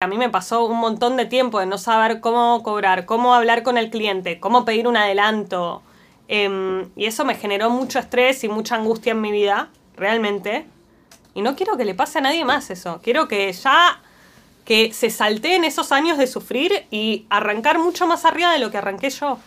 A mí me pasó un montón de tiempo de no saber cómo cobrar, cómo hablar con el cliente, cómo pedir un adelanto. Em, y eso me generó mucho estrés y mucha angustia en mi vida, realmente. Y no quiero que le pase a nadie más eso. Quiero que ya que se salteen esos años de sufrir y arrancar mucho más arriba de lo que arranqué yo.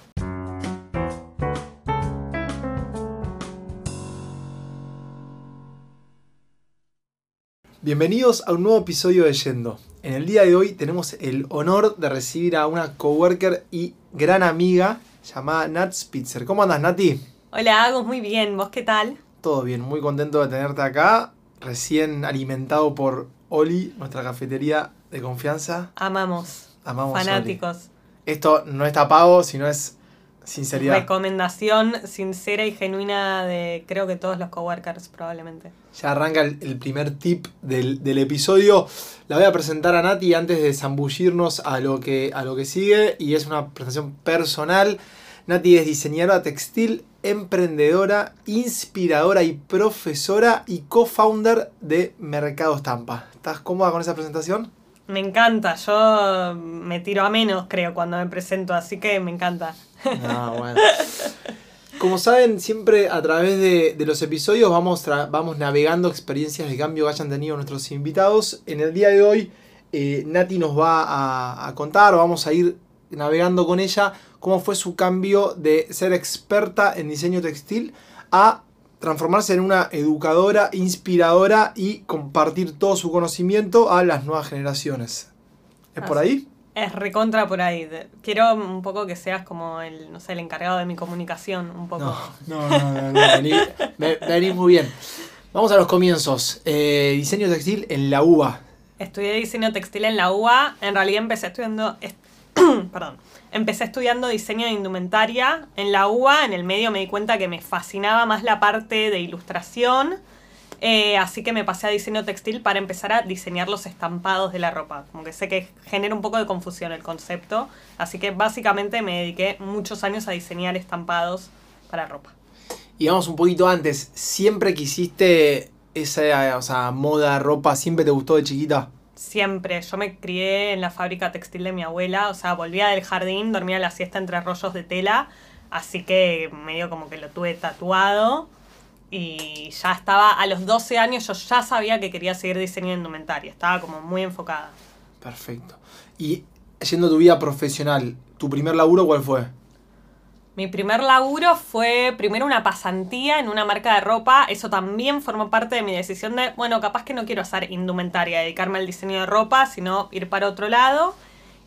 Bienvenidos a un nuevo episodio de Yendo. En el día de hoy tenemos el honor de recibir a una coworker y gran amiga llamada Nat Spitzer. ¿Cómo andas, Nati? Hola, Agus, muy bien. ¿Vos qué tal? Todo bien, muy contento de tenerte acá. Recién alimentado por Oli, nuestra cafetería de confianza. Amamos. Amamos. Fanáticos. Esto no está pago, sino es sinceridad. Recomendación sincera y genuina de creo que todos los coworkers probablemente. Ya arranca el, el primer tip del, del episodio. La voy a presentar a Nati antes de zambullirnos a lo, que, a lo que sigue. Y es una presentación personal. Nati es diseñadora textil, emprendedora, inspiradora y profesora y co-founder de Mercado Estampa. ¿Estás cómoda con esa presentación? Me encanta, yo me tiro a menos creo cuando me presento, así que me encanta. Bueno. Como saben, siempre a través de, de los episodios vamos, vamos navegando experiencias de cambio que hayan tenido nuestros invitados. En el día de hoy, eh, Nati nos va a, a contar, o vamos a ir navegando con ella, cómo fue su cambio de ser experta en diseño textil a transformarse en una educadora, inspiradora y compartir todo su conocimiento a las nuevas generaciones. ¿Es por ahí? Es recontra por ahí. Quiero un poco que seas como el, no sé, el encargado de mi comunicación, un poco. No, no, no, no, no, vení, ve- venís muy bien. Vamos a los comienzos. Eh, diseño textil en la UBA. Estudié diseño textil en la UBA. En realidad empecé estudiando. est- Perdón. Empecé estudiando diseño de indumentaria en la UBA. En el medio me di cuenta que me fascinaba más la parte de ilustración. Eh, así que me pasé a diseño textil para empezar a diseñar los estampados de la ropa. Como que sé que genera un poco de confusión el concepto. Así que básicamente me dediqué muchos años a diseñar estampados para ropa. Y vamos un poquito antes. ¿Siempre quisiste esa o sea, moda, ropa? ¿Siempre te gustó de chiquita? Siempre. Yo me crié en la fábrica textil de mi abuela. O sea, volvía del jardín, dormía la siesta entre rollos de tela. Así que medio como que lo tuve tatuado. Y ya estaba, a los 12 años yo ya sabía que quería seguir diseño de indumentaria. Estaba como muy enfocada. Perfecto. Y yendo a tu vida profesional, ¿tu primer laburo cuál fue? Mi primer laburo fue primero una pasantía en una marca de ropa. Eso también formó parte de mi decisión de, bueno, capaz que no quiero hacer indumentaria, dedicarme al diseño de ropa, sino ir para otro lado.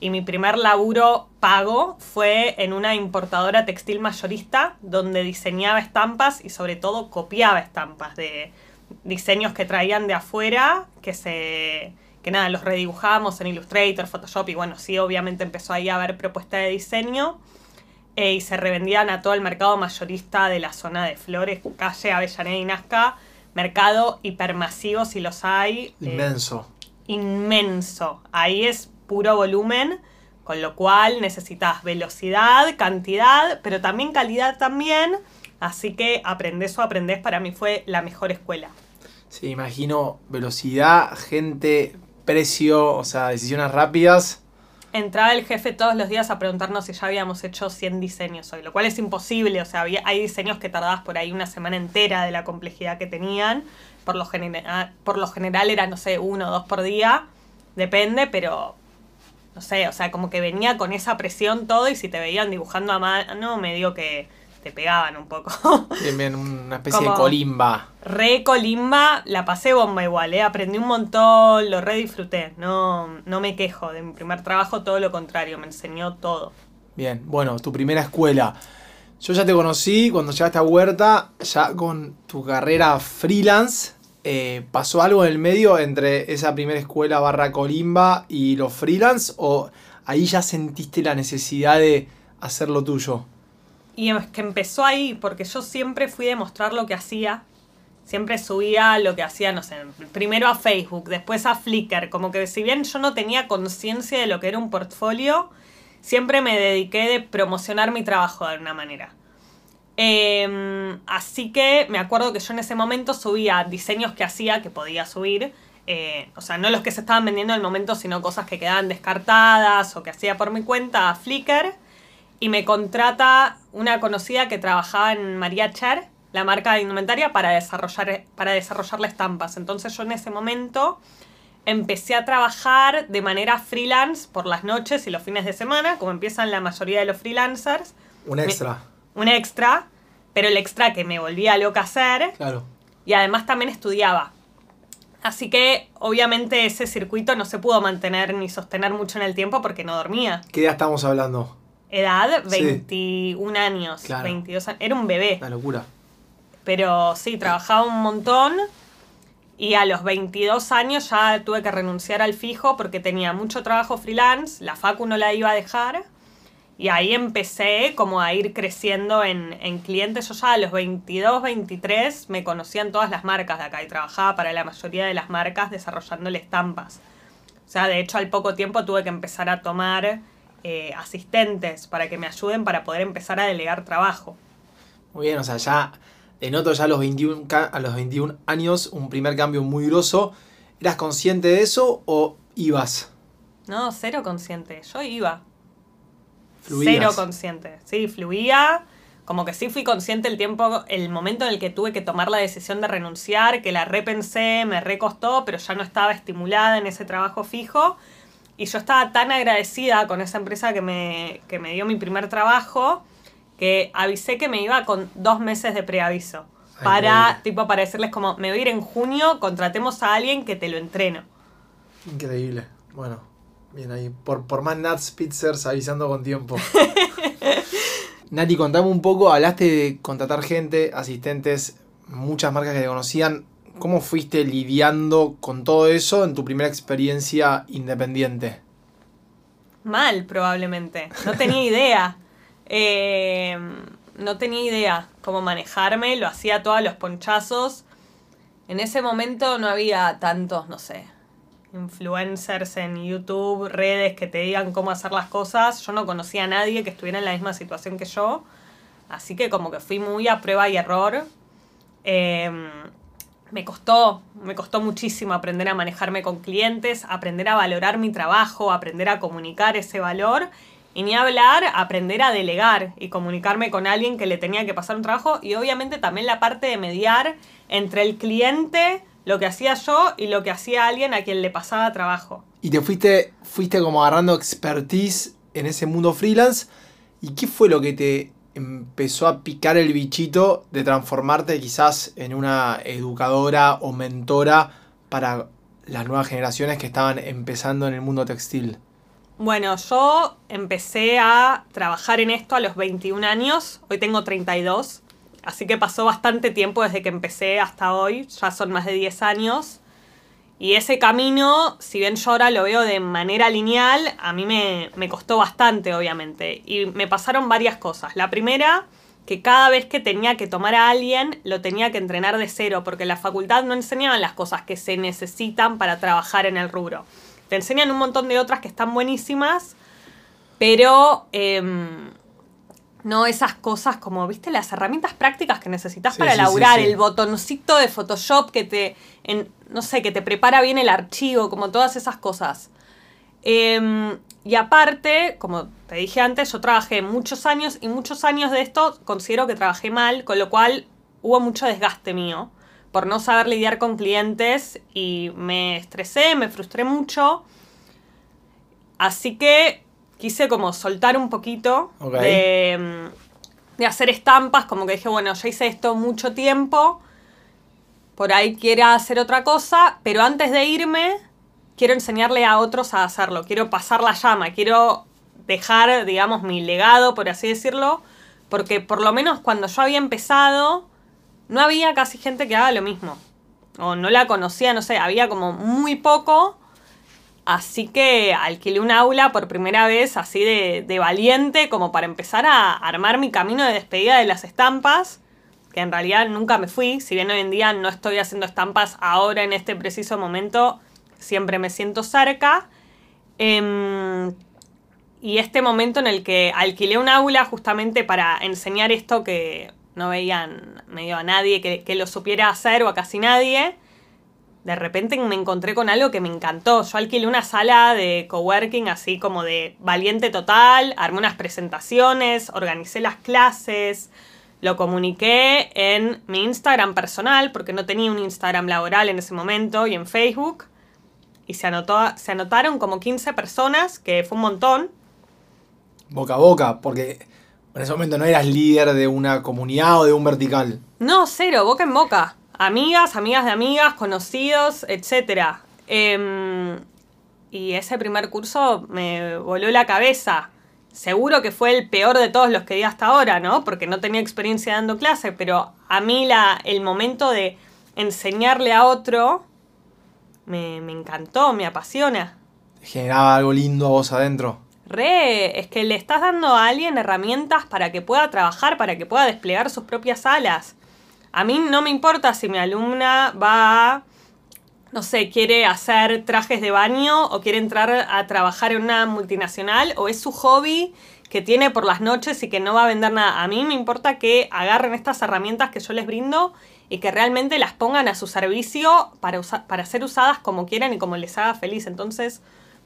Y mi primer laburo pago fue en una importadora textil mayorista donde diseñaba estampas y sobre todo copiaba estampas de diseños que traían de afuera, que se que nada, los redibujábamos en Illustrator, Photoshop y bueno, sí, obviamente empezó ahí a haber propuesta de diseño eh, y se revendían a todo el mercado mayorista de la zona de Flores, calle Avellaneda y Nazca, mercado hipermasivo si los hay. eh, Inmenso. inmenso. Ahí es puro volumen, con lo cual necesitas velocidad, cantidad, pero también calidad también. Así que aprendés o aprendés para mí fue la mejor escuela. Sí, imagino velocidad, gente, precio, o sea, decisiones rápidas. Entraba el jefe todos los días a preguntarnos si ya habíamos hecho 100 diseños hoy, lo cual es imposible. O sea, había, hay diseños que tardabas por ahí una semana entera de la complejidad que tenían. Por lo, genera- por lo general era, no sé, uno o dos por día. Depende, pero no sé, o sea, como que venía con esa presión todo y si te veían dibujando a mano, medio que te pegaban un poco. Bien, bien, una especie de colimba. Re colimba, la pasé bomba igual, ¿eh? aprendí un montón, lo re disfruté, no, no me quejo de mi primer trabajo, todo lo contrario, me enseñó todo. Bien, bueno, tu primera escuela. Yo ya te conocí cuando llegaste a Huerta, ya con tu carrera freelance. Eh, ¿Pasó algo en el medio entre esa primera escuela barra colimba y los freelance? ¿O ahí ya sentiste la necesidad de hacer lo tuyo? Y es que empezó ahí, porque yo siempre fui a mostrar lo que hacía. Siempre subía lo que hacía, no sé, primero a Facebook, después a Flickr. Como que si bien yo no tenía conciencia de lo que era un portfolio, siempre me dediqué de promocionar mi trabajo de alguna manera. Em, así que me acuerdo que yo en ese momento subía diseños que hacía, que podía subir, eh, o sea, no los que se estaban vendiendo en el momento, sino cosas que quedaban descartadas o que hacía por mi cuenta a Flickr. Y me contrata una conocida que trabajaba en María Cher, la marca de indumentaria, para desarrollar, para desarrollarle estampas. Entonces yo en ese momento empecé a trabajar de manera freelance por las noches y los fines de semana, como empiezan la mayoría de los freelancers. Un extra. Un extra, pero el extra que me volvía loca hacer. Claro. Y además también estudiaba. Así que obviamente ese circuito no se pudo mantener ni sostener mucho en el tiempo porque no dormía. ¿Qué edad estamos hablando? Edad, Sí. 21 años, Claro. 22 años. Era un bebé. Una locura. Pero sí, trabajaba un montón. Y a los 22 años ya tuve que renunciar al fijo porque tenía mucho trabajo freelance. La facu no la iba a dejar. Y ahí empecé como a ir creciendo en, en clientes. Yo ya a los 22, 23 me conocían todas las marcas de acá y trabajaba para la mayoría de las marcas desarrollándole estampas. O sea, de hecho al poco tiempo tuve que empezar a tomar eh, asistentes para que me ayuden para poder empezar a delegar trabajo. Muy bien, o sea, ya denoto ya a los 21, ca- a los 21 años un primer cambio muy grosso. ¿Eras consciente de eso o ibas? No, cero consciente. Yo iba. Fluías. Cero consciente. Sí, fluía. Como que sí fui consciente el tiempo, el momento en el que tuve que tomar la decisión de renunciar, que la repensé, me recostó, pero ya no estaba estimulada en ese trabajo fijo. Y yo estaba tan agradecida con esa empresa que me, que me dio mi primer trabajo, que avisé que me iba con dos meses de preaviso. Ay, Para, increíble. tipo, para decirles como, me voy a ir en junio, contratemos a alguien que te lo entreno. Increíble. Bueno, bien ahí. Por, por más Nats Pizzers avisando con tiempo. Nati, contame un poco, hablaste de contratar gente, asistentes, muchas marcas que te conocían. ¿Cómo fuiste lidiando con todo eso en tu primera experiencia independiente? Mal, probablemente. No tenía idea. Eh, no tenía idea cómo manejarme, lo hacía todos los ponchazos. En ese momento no había tantos, no sé, influencers en YouTube, redes que te digan cómo hacer las cosas. Yo no conocía a nadie que estuviera en la misma situación que yo. Así que como que fui muy a prueba y error. Eh, me costó, me costó muchísimo aprender a manejarme con clientes, aprender a valorar mi trabajo, aprender a comunicar ese valor y ni hablar, aprender a delegar y comunicarme con alguien que le tenía que pasar un trabajo y obviamente también la parte de mediar entre el cliente, lo que hacía yo y lo que hacía alguien a quien le pasaba trabajo. Y te fuiste, fuiste como agarrando expertise en ese mundo freelance. ¿Y qué fue lo que te empezó a picar el bichito de transformarte quizás en una educadora o mentora para las nuevas generaciones que estaban empezando en el mundo textil? Bueno, yo empecé a trabajar en esto a los 21 años, hoy tengo 32, así que pasó bastante tiempo desde que empecé hasta hoy, ya son más de 10 años. Y ese camino, si bien yo ahora lo veo de manera lineal, a mí me, me costó bastante, obviamente. Y me pasaron varias cosas. La primera, que cada vez que tenía que tomar a alguien, lo tenía que entrenar de cero, porque en la facultad no enseñaban las cosas que se necesitan para trabajar en el rubro. Te enseñan un montón de otras que están buenísimas, pero em, no esas cosas como, viste, las herramientas prácticas que necesitas Sí, para sí, sí, laburar, sí. el botoncito de Photoshop que te, en- no sé, que te prepara bien el archivo, como todas esas cosas. Em, y aparte, como te dije antes, yo trabajé muchos años y muchos años de esto considero que trabajé mal, con lo cual hubo mucho desgaste mío por no saber lidiar con clientes y me estresé, me frustré mucho. Así que quise como soltar un poquito de, de hacer estampas, como que dije, bueno, ya hice esto mucho tiempo, por ahí quiero hacer otra cosa, pero antes de irme, quiero enseñarle a otros a hacerlo, quiero pasar la llama, quiero dejar, digamos, mi legado, por así decirlo, porque por lo menos cuando yo había empezado, no había casi gente que haga lo mismo. O no la conocía, no sé, había como muy poco. Así que alquilé un aula por primera vez, así de, valiente, como para empezar a armar mi camino de despedida de las estampas, que en realidad nunca me fui, si bien hoy en día no estoy haciendo estampas ahora en este preciso momento, siempre me siento cerca. Em, y este momento en el que alquilé un aula justamente para enseñar esto que no veían medio a nadie que, que lo supiera hacer o a casi nadie, de repente me encontré con algo que me encantó. Yo alquilé una sala de coworking así como de valiente total, armé unas presentaciones, organicé las clases, lo comuniqué en mi Instagram personal, porque no tenía un Instagram laboral en ese momento, y en Facebook. Y se, anotó, se anotaron como 15 personas, que fue un montón. Boca a boca, porque en ese momento no eras líder de una comunidad o de un vertical. No, cero, boca en boca amigas, amigas de amigas, conocidos, etc. Em, y ese primer curso me voló la cabeza. Seguro que fue el peor de todos los que di hasta ahora, ¿no? Porque no tenía experiencia dando clase, pero a mí la, el momento de enseñarle a otro me, me encantó, me apasiona. Generaba algo lindo a vos adentro. Re, es que le estás dando a alguien herramientas para que pueda trabajar, para que pueda desplegar sus propias alas. A mí no me importa si mi alumna va no sé, quiere hacer trajes de baño o quiere entrar a trabajar en una multinacional o es su hobby que tiene por las noches y que no va a vender nada. A mí me importa que agarren estas herramientas que yo les brindo y que realmente las pongan a su servicio para, para ser usadas como quieran y como les haga feliz. Entonces,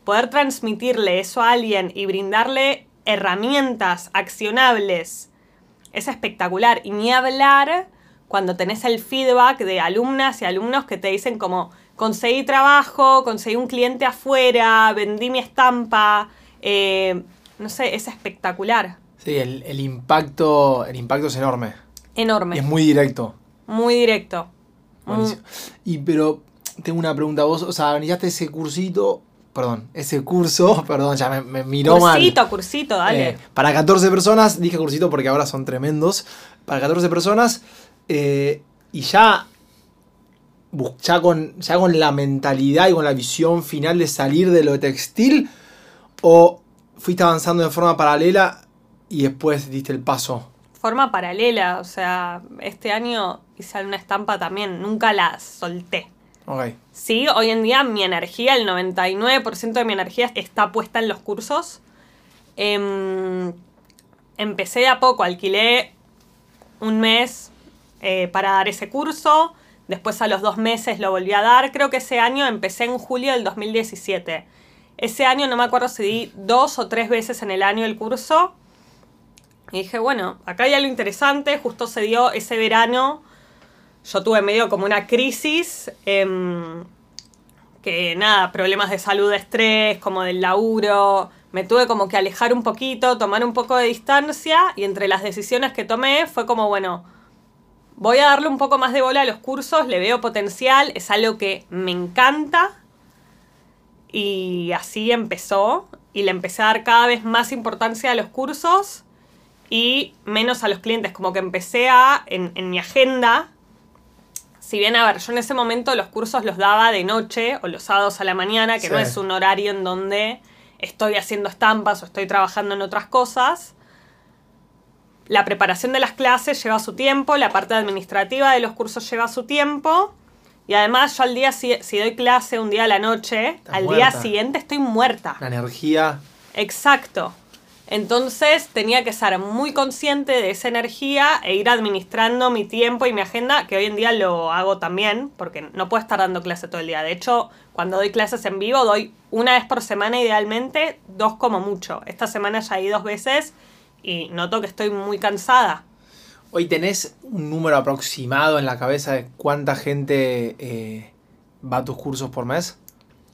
poder transmitirle eso a alguien y brindarle herramientas accionables es espectacular. Y ni hablar cuando tenés el feedback de alumnas y alumnos que te dicen como, conseguí trabajo, conseguí un cliente afuera, vendí mi estampa, eh, no sé, es espectacular. Sí, el, impacto, el impacto es enorme. Enorme. es muy directo. Muy directo. Y pero tengo una pregunta, vos, o sea, iniciaste ese cursito, perdón, ese curso, perdón, ya me, me miró mal. Cursito, cursito, dale. Eh, para 14 personas, dije cursito porque ahora son tremendos, para 14 personas, eh, y ya, ya, con, ya con la mentalidad y con la visión final de salir de lo textil, o fuiste avanzando de forma paralela y después diste el paso. Forma paralela, o sea, este año hice una estampa también, nunca la solté. Okay. Sí, hoy en día mi energía, el 99% de mi energía está puesta en los cursos. Em, empecé de a poco, alquilé un mes eh, para dar ese curso. Después a los dos meses lo volví a dar. Creo que ese año empecé en julio del 2017. Ese año no me acuerdo si di dos o tres veces en el año el curso. Y dije, bueno, acá hay algo interesante. Justo se dio ese verano. Yo tuve medio como una crisis. Em, que nada, problemas de salud, de estrés, como del laburo. Me tuve como que alejar un poquito, tomar un poco de distancia. Y entre las decisiones que tomé fue como, bueno, Voy a darle un poco más de bola a los cursos, le veo potencial, es algo que me encanta. Y así empezó. Y le empecé a dar cada vez más importancia a los cursos y menos a los clientes. Como que empecé a, en, mi agenda, si bien, a ver, yo en ese momento los cursos los daba de noche o los sábados a la mañana, que no es un horario en donde estoy haciendo estampas o estoy trabajando en otras cosas la preparación de las clases lleva su tiempo, la parte administrativa de los cursos lleva su tiempo. Y además yo al día, si, doy clase un día a la noche, al día siguiente estoy muerta. La energía. Exacto. Entonces tenía que ser muy consciente de esa energía e ir administrando mi tiempo y mi agenda, que hoy en día lo hago también, porque no puedo estar dando clase todo el día. De hecho, cuando doy clases en vivo, doy una vez por semana idealmente, dos como mucho. Esta semana ya hay dos veces y noto que estoy muy cansada. Hoy tenés un número aproximado en la cabeza de cuánta gente eh, va a tus cursos por mes?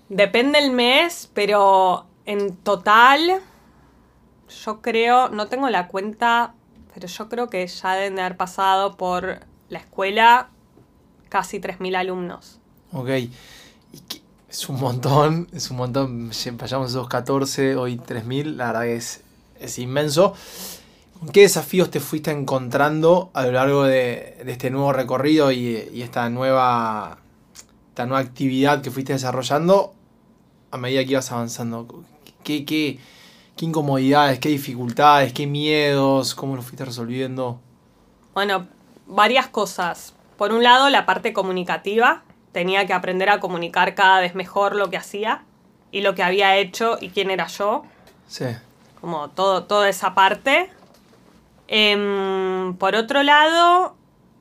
Depende el mes, pero en total, yo creo, no tengo la cuenta, pero yo creo que ya deben de haber pasado por la escuela casi 3.000 alumnos. Ok. es un montón, es un montón. Vayamos esos 14, hoy 3.000, la verdad que es es inmenso. ¿Qué desafíos te fuiste encontrando a lo largo de, este nuevo recorrido y, esta, nueva, esta nueva actividad que fuiste desarrollando a medida que ibas avanzando? ¿Qué, qué, qué incomodidades, qué dificultades, qué miedos, cómo lo fuiste resolviendo? Bueno, varias cosas. Por un lado, la parte comunicativa. Tenía que aprender a comunicar cada vez mejor lo que hacía y lo que había hecho y quién era yo. Sí como todo, toda esa parte. Em, por otro lado,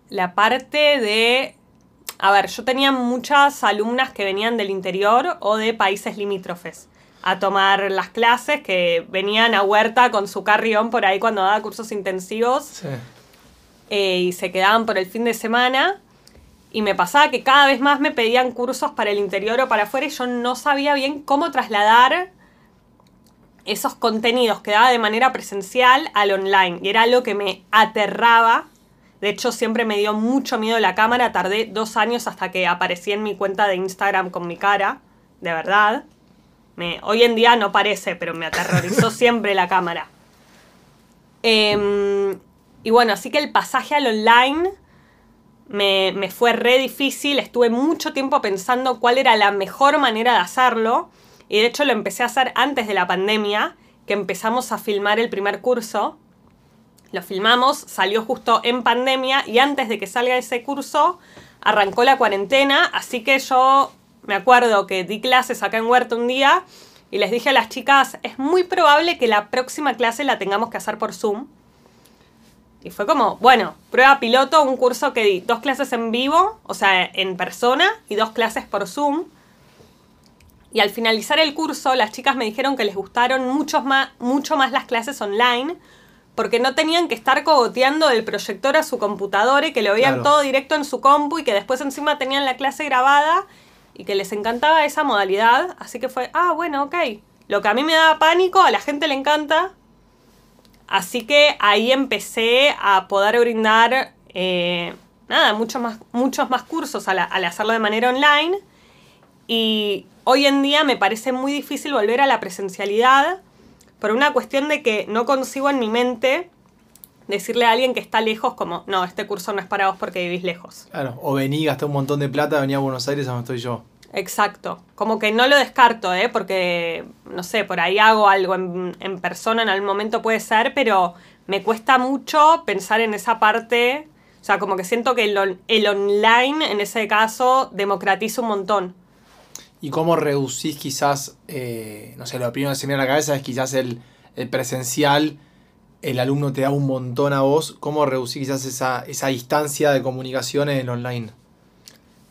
la parte de... a ver, yo tenía muchas alumnas que venían del interior o de países limítrofes a tomar las clases, que venían a Huerta con su carrión por ahí cuando daba cursos intensivos Sí. eh, y se quedaban por el fin de semana. Y me pasaba que cada vez más me pedían cursos para el interior o para afuera y yo no sabía bien cómo trasladar esos contenidos que daba de manera presencial al online. Y era algo que me aterraba. De hecho, siempre me dio mucho miedo la cámara. Tardé dos años hasta que aparecí en mi cuenta de Instagram con mi cara. De verdad. Me, hoy en día no parece, pero me aterrorizó siempre la cámara. Em, y bueno, así que el pasaje al online me, me fue re difícil. Estuve mucho tiempo pensando cuál era la mejor manera de hacerlo. Y de hecho lo empecé a hacer antes de la pandemia, que empezamos a filmar el primer curso. Lo filmamos, salió justo en pandemia y antes de que salga ese curso arrancó la cuarentena, así que yo me acuerdo que di clases acá en Huerta un día y les dije a las chicas, es muy probable que la próxima clase la tengamos que hacer por Zoom. Y fue como, bueno, prueba piloto, un curso que di dos clases en vivo, o sea, en persona, y dos clases por Zoom. Y al finalizar el curso, las chicas me dijeron que les gustaron mucho más, mucho más las clases online, porque no tenían que estar cogoteando del proyector a su computadora y que lo veían Claro. todo directo en su compu y que después encima tenían la clase grabada y que les encantaba esa modalidad. Así que fue, ah, bueno, ok. Lo que a mí me daba pánico, a la gente le encanta. Así que ahí empecé a poder brindar, eh, nada, muchos más, muchos más cursos al, al hacerlo de manera online. Y hoy en día me parece muy difícil volver a la presencialidad por una cuestión de que no consigo en mi mente decirle a alguien que está lejos como, no, este curso no es para vos porque vivís lejos. Claro, o vení, gasté un montón de plata, venía a Buenos Aires, a donde estoy yo. Exacto. Como que no lo descarto, ¿eh? Porque, no sé, por ahí hago algo en, en persona en algún momento puede ser, pero me cuesta mucho pensar en esa parte. O sea, como que siento que el, on- el online, en ese caso, democratiza un montón. ¿Y cómo reducís quizás, eh, no sé, lo primero que se me viene a la cabeza es quizás el, el presencial, el alumno te da un montón a vos, ¿cómo reducís quizás esa, esa distancia de comunicación en el online?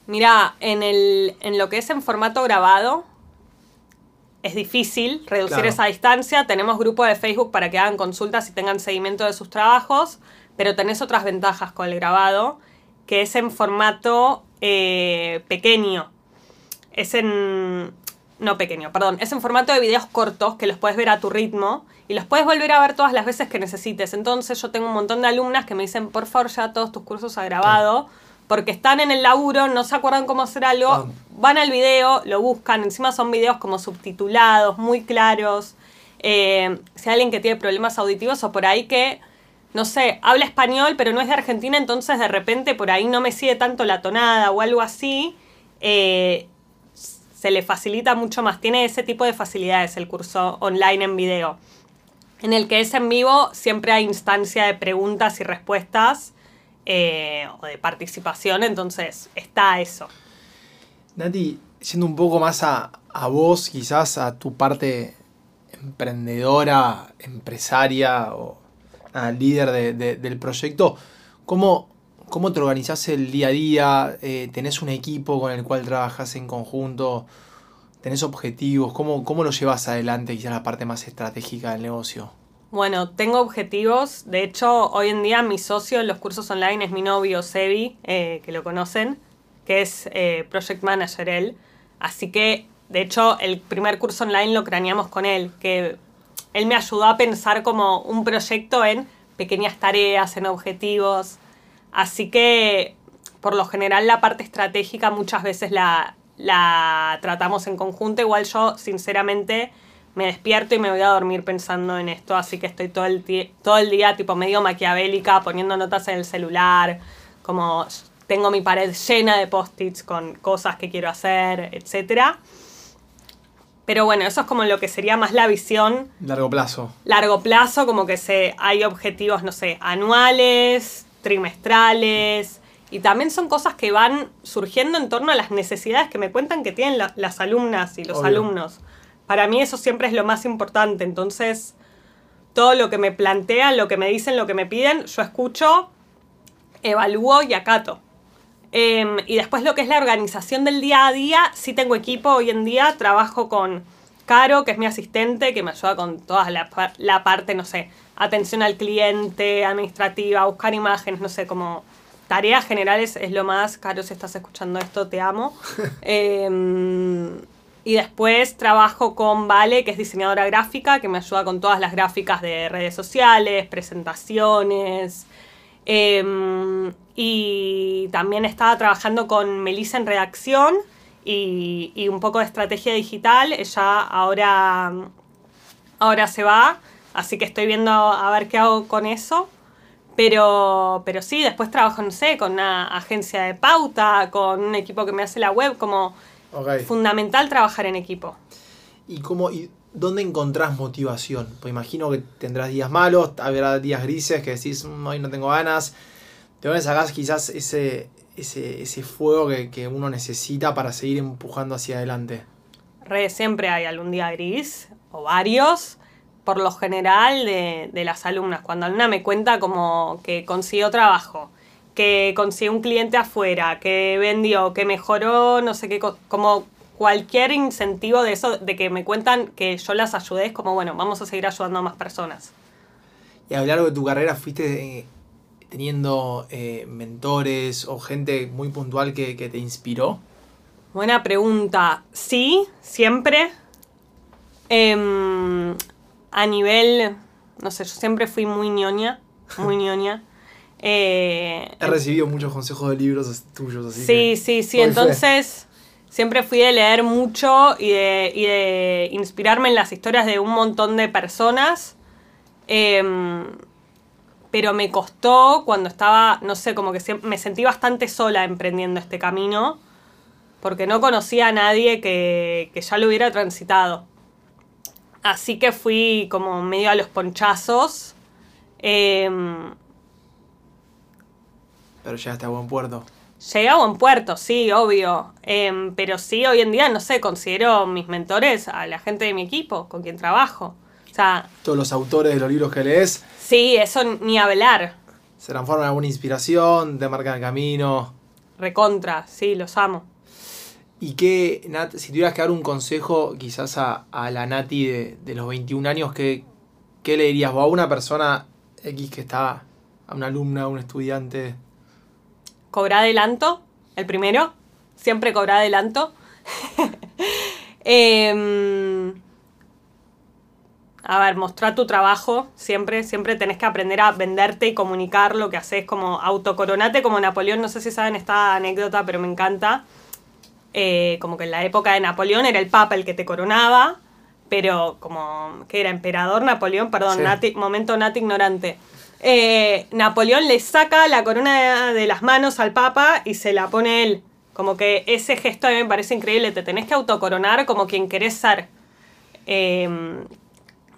Mira, en, el, en lo que es en formato grabado, es difícil reducir Claro. esa distancia. Tenemos grupo de Facebook para que hagan consultas y tengan seguimiento de sus trabajos, pero tenés otras ventajas con el grabado, que es en formato eh, pequeño. Es en... No pequeño, perdón. Es en formato de videos cortos que los puedes ver a tu ritmo y los puedes volver a ver todas las veces que necesites. Entonces yo tengo un montón de alumnas que me dicen, por favor, ya todos tus cursos a grabado, porque están en el laburo, no se acuerdan cómo hacer algo, Ah. van al video, lo buscan, encima son videos como subtitulados, muy claros. Eh, si hay alguien que tiene problemas auditivos o por ahí que, no sé, habla español pero no es de Argentina, entonces de repente por ahí no me sigue tanto la tonada o algo así, eh, se le facilita mucho más. Tiene ese tipo de facilidades el curso online en video. En el que es en vivo siempre hay instancia de preguntas y respuestas eh, o de participación, entonces está eso. Nati, siendo un poco más a, a vos, quizás a tu parte emprendedora, empresaria o nada, líder de- de- del proyecto, ¿cómo, ¿cómo te organizás el día a día? Eh, ¿Tenés un equipo con el cual trabajas en conjunto? ¿Tenés objetivos? ¿Cómo, ¿Cómo lo llevas adelante, quizás la parte más estratégica del negocio? Bueno, tengo objetivos. De hecho, hoy en día mi socio en los cursos online es mi novio, Sebi, eh, que lo conocen, que es eh, Project Manager él. Así que, de hecho, el primer curso online lo craneamos con él, que él me ayudó a pensar como un proyecto en pequeñas tareas, en objetivos. Así que, por lo general, la parte estratégica muchas veces la, la tratamos en conjunto. Igual yo, sinceramente, me despierto y me voy a dormir pensando en esto. Así que estoy todo el, todo el día tipo medio maquiavélica, poniendo notas en el celular. Como tengo mi pared llena de post-its con cosas que quiero hacer, etcétera. Pero bueno, eso es como lo que sería más la visión Largo plazo. largo plazo, como que se, hay objetivos, no sé, anuales, trimestrales, y también son cosas que van surgiendo en torno a las necesidades que me cuentan que tienen la- las alumnas y los Obvio. alumnos. Para mí eso siempre es lo más importante, entonces todo lo que me plantean, lo que me dicen, lo que me piden, yo escucho, evalúo y acato. Em, y después lo que es la organización del día a día, sí tengo equipo hoy en día, trabajo con Caro, que es mi asistente, que me ayuda con toda la, la parte, no sé, atención al cliente, administrativa, buscar imágenes, no sé, como tareas generales es lo más, Caro, si estás escuchando esto, te amo. Em, y después trabajo con Vale, que es diseñadora gráfica, que me ayuda con todas las gráficas de redes sociales, presentaciones. Em, y también estaba trabajando con Melissa en redacción y, y, un poco de estrategia digital. Ella ahora, ahora se va, así que estoy viendo a ver qué hago con eso. Pero, pero sí, después trabajo, no sé, con una agencia de pauta, con un equipo que me hace la web, como fundamental trabajar en equipo. ¿Y cómo, y dónde encontrás motivación? Pues imagino que tendrás días malos, habrá días grises que decís, mm, hoy no tengo ganas. ¿De dónde sacás quizás ese, ese, ese fuego que, que, uno necesita para seguir empujando hacia adelante? Re, siempre hay algún día gris, o varios, por lo general de, de las alumnas. Cuando alguna me cuenta como que consiguió trabajo, que consiguió un cliente afuera, que vendió, que mejoró, no sé qué, como cualquier incentivo de eso, de que me cuentan que yo las ayudé, es como, bueno, vamos a seguir ayudando a más personas. Y a lo largo de tu carrera fuiste eh, teniendo eh, mentores o gente muy puntual que, que te inspiró. Buena pregunta. Sí, siempre. Eh, a nivel, no sé, yo siempre fui muy ñoña, muy ñoña. Eh, He recibido muchos consejos de libros tuyos, así Sí, sí, sí, entonces siempre fui de leer mucho y de, y de, inspirarme en las historias de un montón de personas. Em, pero me costó cuando estaba, no sé, como que me sentí bastante sola emprendiendo este camino, porque no conocía a nadie que, que ya lo hubiera transitado. Así que fui como medio a los ponchazos. Em, pero llegaste a buen puerto. Llegué a buen puerto, sí, obvio. Em, pero sí, hoy en día, no sé, considero mis mentores a la gente de mi equipo, con quien trabajo. O sea, Todos los autores de los libros que lees. Sí, eso ni hablar. Se transforman en alguna inspiración, te marcan el camino. Recontra, sí, los amo. ¿Y qué, Nat, si tuvieras que dar un consejo quizás a, la Nati de, los 21 años, ¿qué, ¿qué, le dirías? O a una persona X que está, a una alumna, a un estudiante. Cobra adelanto, el primero. Siempre cobra adelanto. Em, a ver, mostrar tu trabajo, siempre, siempre tenés que aprender a venderte y comunicar lo que haces, como autocoronate como Napoleón, no sé si saben esta anécdota, pero me encanta eh, como que en la época de Napoleón era el Papa el que te coronaba, pero como que era emperador Napoleón, perdón, momento nat ignorante. Eh, Napoleón le saca la corona de las manos al Papa y se la pone él. Como que ese gesto a mí me parece increíble, te tenés que autocoronar como quien querés ser. Em,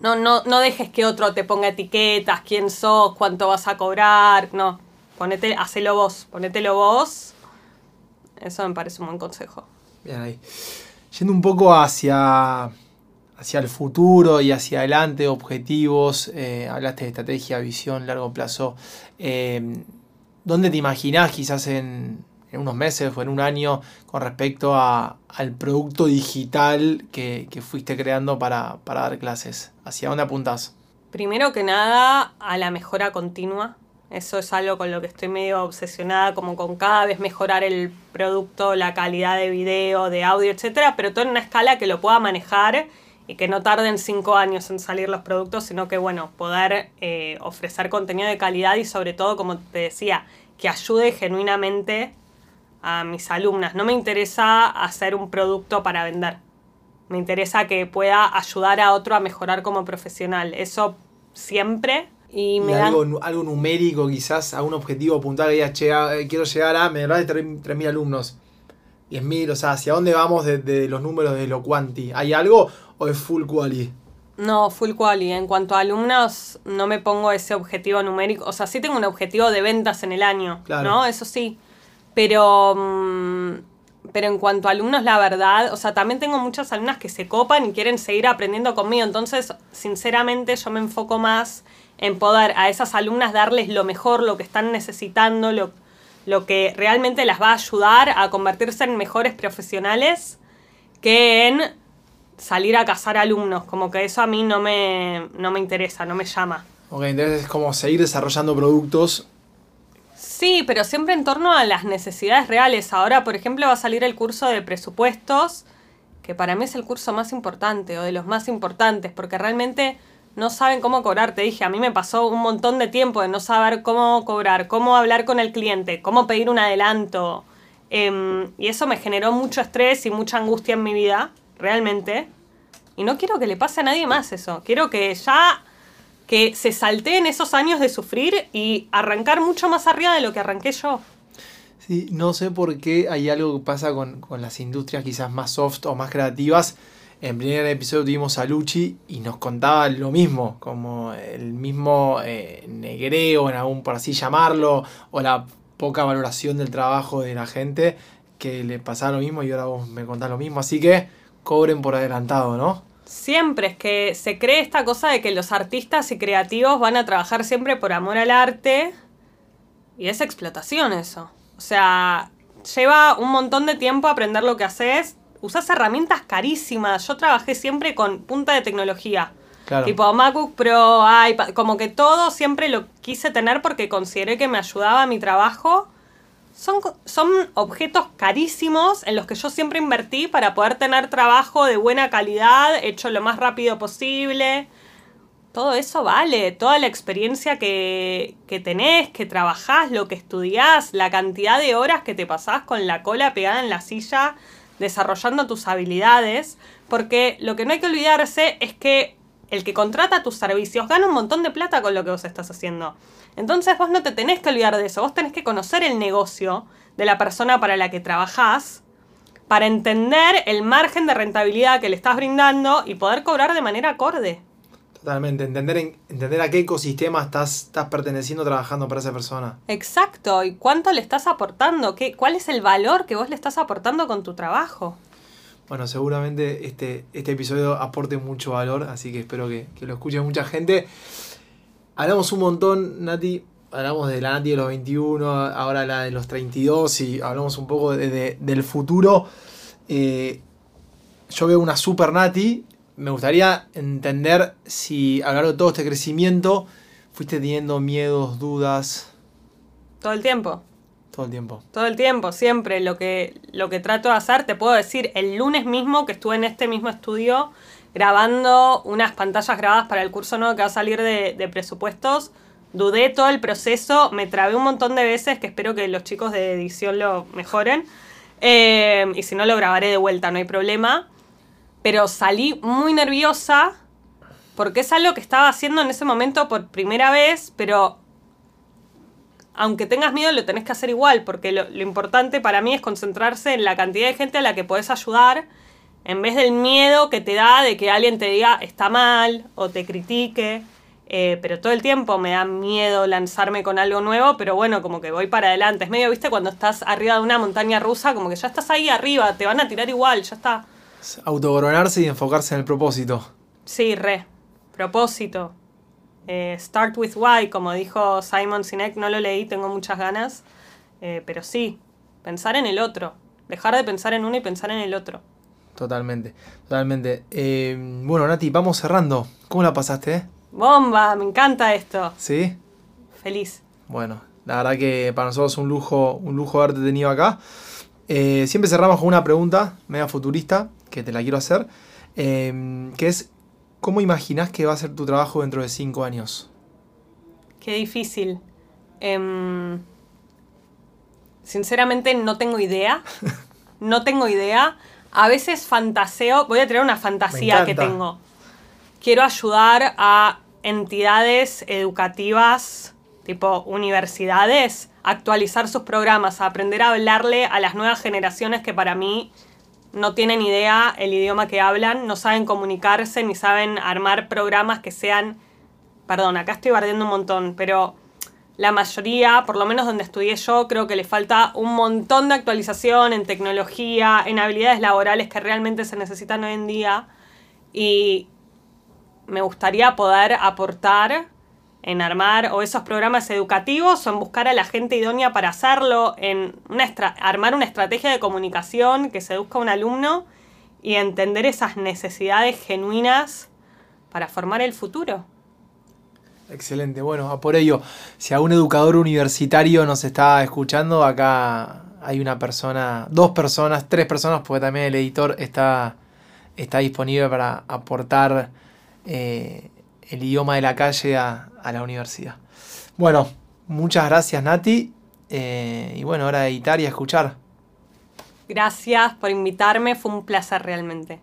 no, no, no dejes que otro te ponga etiquetas, quién sos, cuánto vas a cobrar, no. Ponete, hacelo vos, ponételo vos eso me parece un buen consejo. Bien ahí. Yendo un poco hacia, hacia el futuro y hacia adelante, objetivos, eh, hablaste de estrategia, visión, largo plazo. Eh, ¿Dónde te imaginás quizás en, unos meses o en un año con respecto a, al producto digital que, que fuiste creando para, para dar clases? ¿Hacia dónde apuntas? Primero que nada, a la mejora continua eso es algo con lo que estoy medio obsesionada, como con cada vez mejorar el producto, la calidad de video, de audio, etcétera, pero todo en una escala que lo pueda manejar y que no tarden cinco años en salir los productos, sino que, bueno, poder eh, ofrecer contenido de calidad y sobre todo, como te decía, que ayude genuinamente a mis alumnas. No me interesa hacer un producto para vender. Me interesa que pueda ayudar a otro a mejorar como profesional. Eso siempre y, algo, algo numérico, quizás, a un objetivo puntual, que digas, eh, quiero llegar a, me de 3.000 alumnos, 10.000, o sea, ¿hacia dónde vamos de, los números de lo quanti? ¿Hay algo o es full quality? No, full quality. En cuanto a alumnos, no me pongo ese objetivo numérico. O sea, sí tengo un objetivo de ventas en el año, ¿no? Eso sí. Pero, mm, pero en cuanto a alumnos, la verdad, o sea, también tengo muchas alumnas que se copan y quieren seguir aprendiendo conmigo. Entonces, sinceramente, yo me enfoco más en poder a esas alumnas darles lo mejor, lo que están necesitando, lo, lo que realmente las va a ayudar a convertirse en mejores profesionales que en salir a cazar alumnos. Como que eso a mí no me, no me interesa, no me llama. Ok, entonces es como seguir desarrollando productos. Sí, pero siempre en torno a las necesidades reales. Ahora, por ejemplo, va a salir el curso de presupuestos, que para mí es el curso más importante o de los más importantes, porque realmente no saben cómo cobrar. Te dije, a mí me pasó un montón de tiempo de no saber cómo cobrar, cómo hablar con el cliente, cómo pedir un adelanto. Em, y eso me generó mucho estrés y mucha angustia en mi vida, realmente. Y no quiero que le pase a nadie más eso. Quiero que ya que se salteen esos años de sufrir y arrancar mucho más arriba de lo que arranqué yo. Sí, no sé por qué hay algo que pasa con, con las industrias quizás más soft o más creativas en primer episodio tuvimos a Luchi y nos contaba lo mismo, como el mismo eh, negreo, en algún por así llamarlo, o la poca valoración del trabajo de la gente, que le pasaba lo mismo y ahora vos me contás lo mismo. Así que cobren por adelantado, ¿no? Siempre es que se cree esta cosa de que los artistas y creativos van a trabajar siempre por amor al arte y es explotación eso. O sea, lleva un montón de tiempo aprender lo que haces, usás herramientas carísimas. Yo trabajé siempre con punta de tecnología. Tipo MacBook Pro, iPad, como que todo siempre lo quise tener porque consideré que me ayudaba a mi trabajo. Son, son objetos carísimos en los que yo siempre invertí para poder tener trabajo de buena calidad, hecho lo más rápido posible. Todo eso vale, toda la experiencia que, que tenés, que trabajás, lo que estudiás, la cantidad de horas que te pasás con la cola pegada en la silla desarrollando tus habilidades, porque lo que no hay que olvidarse es que el que contrata tus servicios gana un montón de plata con lo que vos estás haciendo. Entonces vos no te tenés que olvidar de eso, vos tenés que conocer el negocio de la persona para la que trabajás para entender el margen de rentabilidad que le estás brindando y poder cobrar de manera acorde. Totalmente, entender, entender a qué ecosistema estás, estás perteneciendo trabajando para esa persona. Exacto, y cuánto le estás aportando, ¿Qué, cuál es el valor que vos le estás aportando con tu trabajo. Bueno, seguramente este, este episodio aporte mucho valor, así que espero que, lo escuche mucha gente. Hablamos un montón, Nati, hablamos de la Nati de los 21, ahora la de los 32 y hablamos un poco de, del futuro. Eh, yo veo una super Nati me gustaría entender si a lo largo de todo este crecimiento fuiste teniendo miedos, dudas. Todo el tiempo. Todo el tiempo. Todo el tiempo, siempre. Lo que, lo que trato de hacer, te puedo decir, el lunes mismo que estuve en este mismo estudio grabando unas pantallas grabadas para el curso nuevo que va a salir de, presupuestos, dudé todo el proceso, me trabé un montón de veces, que espero que los chicos de edición lo mejoren. Eh, y si no, lo grabaré de vuelta, no hay problema pero salí muy nerviosa porque es algo que estaba haciendo en ese momento por primera vez, pero aunque tengas miedo lo tenés que hacer igual, porque lo, importante para mí es concentrarse en la cantidad de gente a la que podés ayudar, en vez del miedo que te da de que alguien te diga está mal o te critique. Eh, pero todo el tiempo me da miedo lanzarme con algo nuevo, pero bueno, como que voy para adelante. Es medio, viste, cuando estás arriba de una montaña rusa, como que ya estás ahí arriba, te van a tirar igual, ya está. Autogoronarse y enfocarse en el propósito. Sí, re. Propósito. Eh, start with why, como dijo Simon Sinek, no lo leí, tengo muchas ganas. Eh, pero sí, pensar en el otro. Dejar de pensar en uno y pensar en el otro. Totalmente, totalmente. Eh, bueno, Nati, vamos cerrando. ¿Cómo la pasaste? Bomba, me encanta esto. ¿Sí? Feliz. Bueno, la verdad que para nosotros es un lujo, un lujo haberte tenido acá. siempre cerramos con una pregunta media futurista que te la quiero hacer, em, que es, ¿cómo imaginas que va a ser tu trabajo dentro de cinco años? Qué difícil. Em, sinceramente no tengo idea. No tengo idea. A veces fantaseo, voy a tener una fantasía que tengo. Quiero ayudar a entidades educativas, tipo universidades, a actualizar sus programas, a aprender a hablarle a las nuevas generaciones que para mí no tienen idea el idioma que hablan, no saben comunicarse ni saben armar programas que sean... Perdón, acá estoy bardeando un montón, pero la mayoría, por lo menos donde estudié yo, creo que le falta un montón de actualización en tecnología, en habilidades laborales que realmente se necesitan hoy en día. Y me gustaría poder aportar en armar o esos programas educativos o en buscar a la gente idónea para hacerlo, en una armar una estrategia de comunicación que seduzca a un alumno y entender esas necesidades genuinas para formar el futuro. Excelente, bueno, a por ello, si algún educador universitario nos está escuchando, acá hay una persona, dos personas, tres personas, porque también el editor está, está disponible para aportar eh, el idioma de la calle a, la universidad. Bueno, muchas gracias Nati. Eh, y bueno, ahora editar y escuchar. Gracias por invitarme, fue un placer realmente.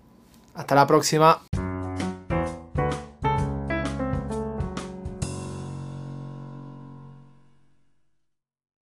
Hasta la próxima.